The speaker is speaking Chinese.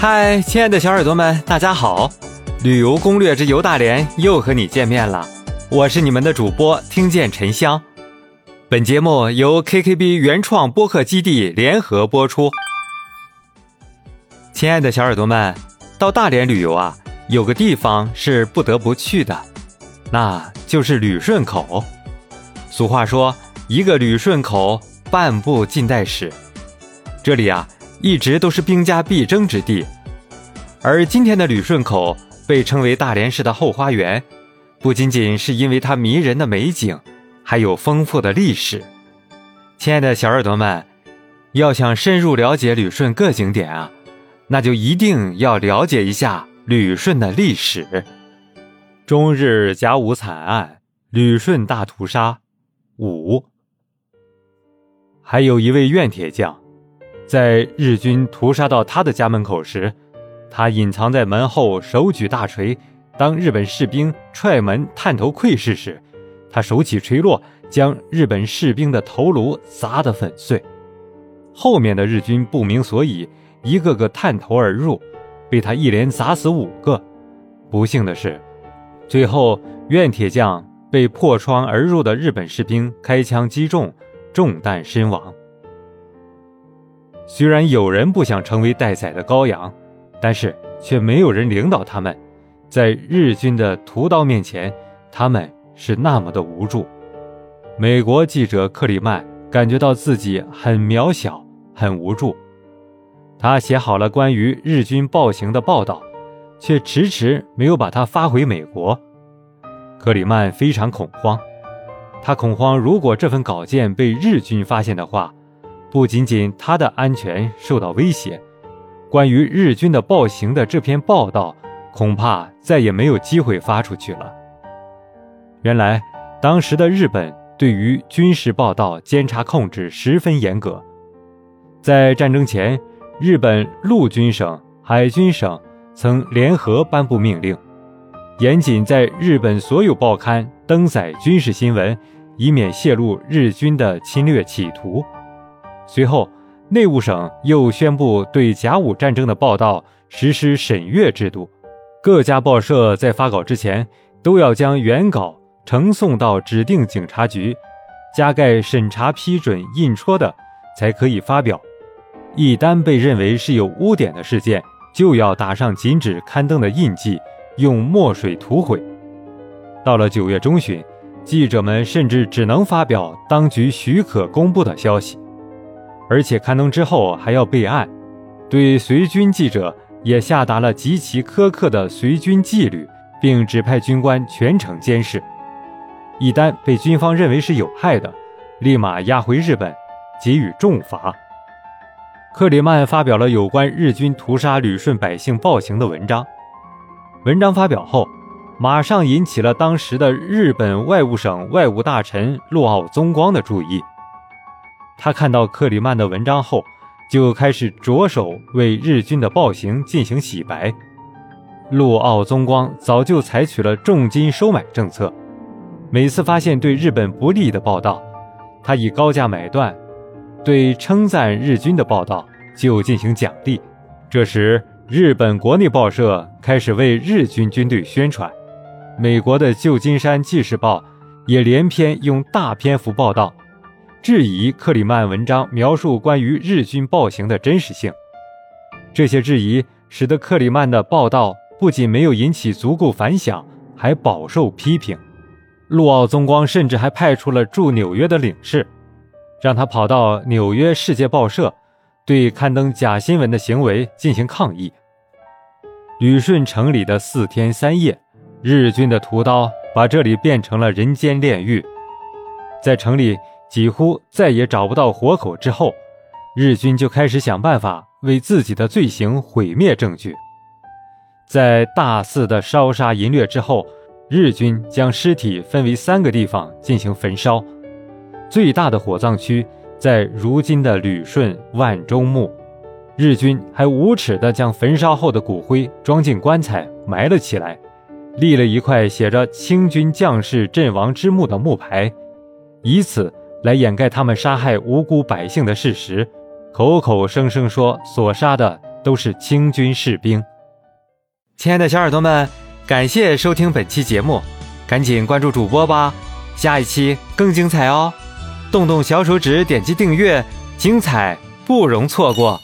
嗨，亲爱的小耳朵们，大家好！旅游攻略之游大连又和你见面了，我是你们的主播听见沉香。本节目由 KKB 原创播客基地联合播出。亲爱的小耳朵们，到大连旅游啊，有个地方是不得不去的，那就是旅顺口。俗话说，一个旅顺口，半部近代史。这里啊。一直都是兵家必争之地，而今天的旅顺口被称为大连市的后花园，不仅仅是因为它迷人的美景，还有丰富的历史。亲爱的小耳朵们，要想深入了解旅顺各景点啊，那就一定要了解一下旅顺的历史。中日甲午惨案，旅顺大屠杀，五，还有一位院铁匠。在日军屠杀到他的家门口时，他隐藏在门后，手举大锤。当日本士兵踹门探头窥视时，他手起锤落，将日本士兵的头颅砸得粉碎。后面的日军不明所以，一个个探头而入，被他一连砸死五个。不幸的是，最后院铁匠被破窗而入的日本士兵开枪击中，中弹身亡。虽然有人不想成为待宰的羔羊，但是却没有人领导他们。在日军的屠刀面前，他们是那么的无助。美国记者克里曼感觉到自己很渺小、很无助。他写好了关于日军暴行的报道，却迟迟没有把它发回美国。克里曼非常恐慌，他恐慌，如果这份稿件被日军发现的话。不仅仅他的安全受到威胁，关于日军的暴行的这篇报道恐怕再也没有机会发出去了。原来，当时的日本对于军事报道监察控制十分严格，在战争前，日本陆军省、海军省曾联合颁布命令，严禁在日本所有报刊登载军事新闻，以免泄露日军的侵略企图。随后，内务省又宣布对甲午战争的报道实施审阅制度，各家报社在发稿之前都要将原稿呈送到指定警察局，加盖审查批准印戳的，才可以发表。一旦被认为是有污点的事件，就要打上禁止刊登的印记，用墨水涂毁。到了九月中旬，记者们甚至只能发表当局许可公布的消息。而且刊登之后还要备案，对随军记者也下达了极其苛刻的随军纪律，并指派军官全程监视。一旦被军方认为是有害的，立马押回日本，给予重罚。克里曼发表了有关日军屠杀旅顺百姓暴行的文章，文章发表后，马上引起了当时的日本外务省外务大臣陆奥宗光的注意。他看到克里曼的文章后，就开始着手为日军的暴行进行洗白。陆奥宗光早就采取了重金收买政策，每次发现对日本不利的报道，他以高价买断；对称赞日军的报道就进行奖励。这时，日本国内报社开始为日军军队宣传，美国的旧金山纪事报也连篇用大篇幅报道。质疑克里曼文章描述关于日军暴行的真实性，这些质疑使得克里曼的报道不仅没有引起足够反响，还饱受批评。陆奥宗光甚至还派出了驻纽约的领事，让他跑到纽约世界报社，对刊登假新闻的行为进行抗议。旅顺城里的四天三夜，日军的屠刀把这里变成了人间炼狱，在城里。几乎再也找不到活口之后，日军就开始想办法为自己的罪行毁灭证据。在大肆的烧杀淫掠之后，日军将尸体分为三个地方进行焚烧。最大的火葬区在如今的旅顺万州墓，日军还无耻地将焚烧后的骨灰装进棺材埋了起来，立了一块写着“清军将士阵亡之墓”的木牌，以此。来掩盖他们杀害无辜百姓的事实，口口声声说所杀的都是清军士兵。亲爱的小耳朵们，感谢收听本期节目，赶紧关注主播吧，下一期更精彩哦！动动小手指点击订阅，精彩不容错过。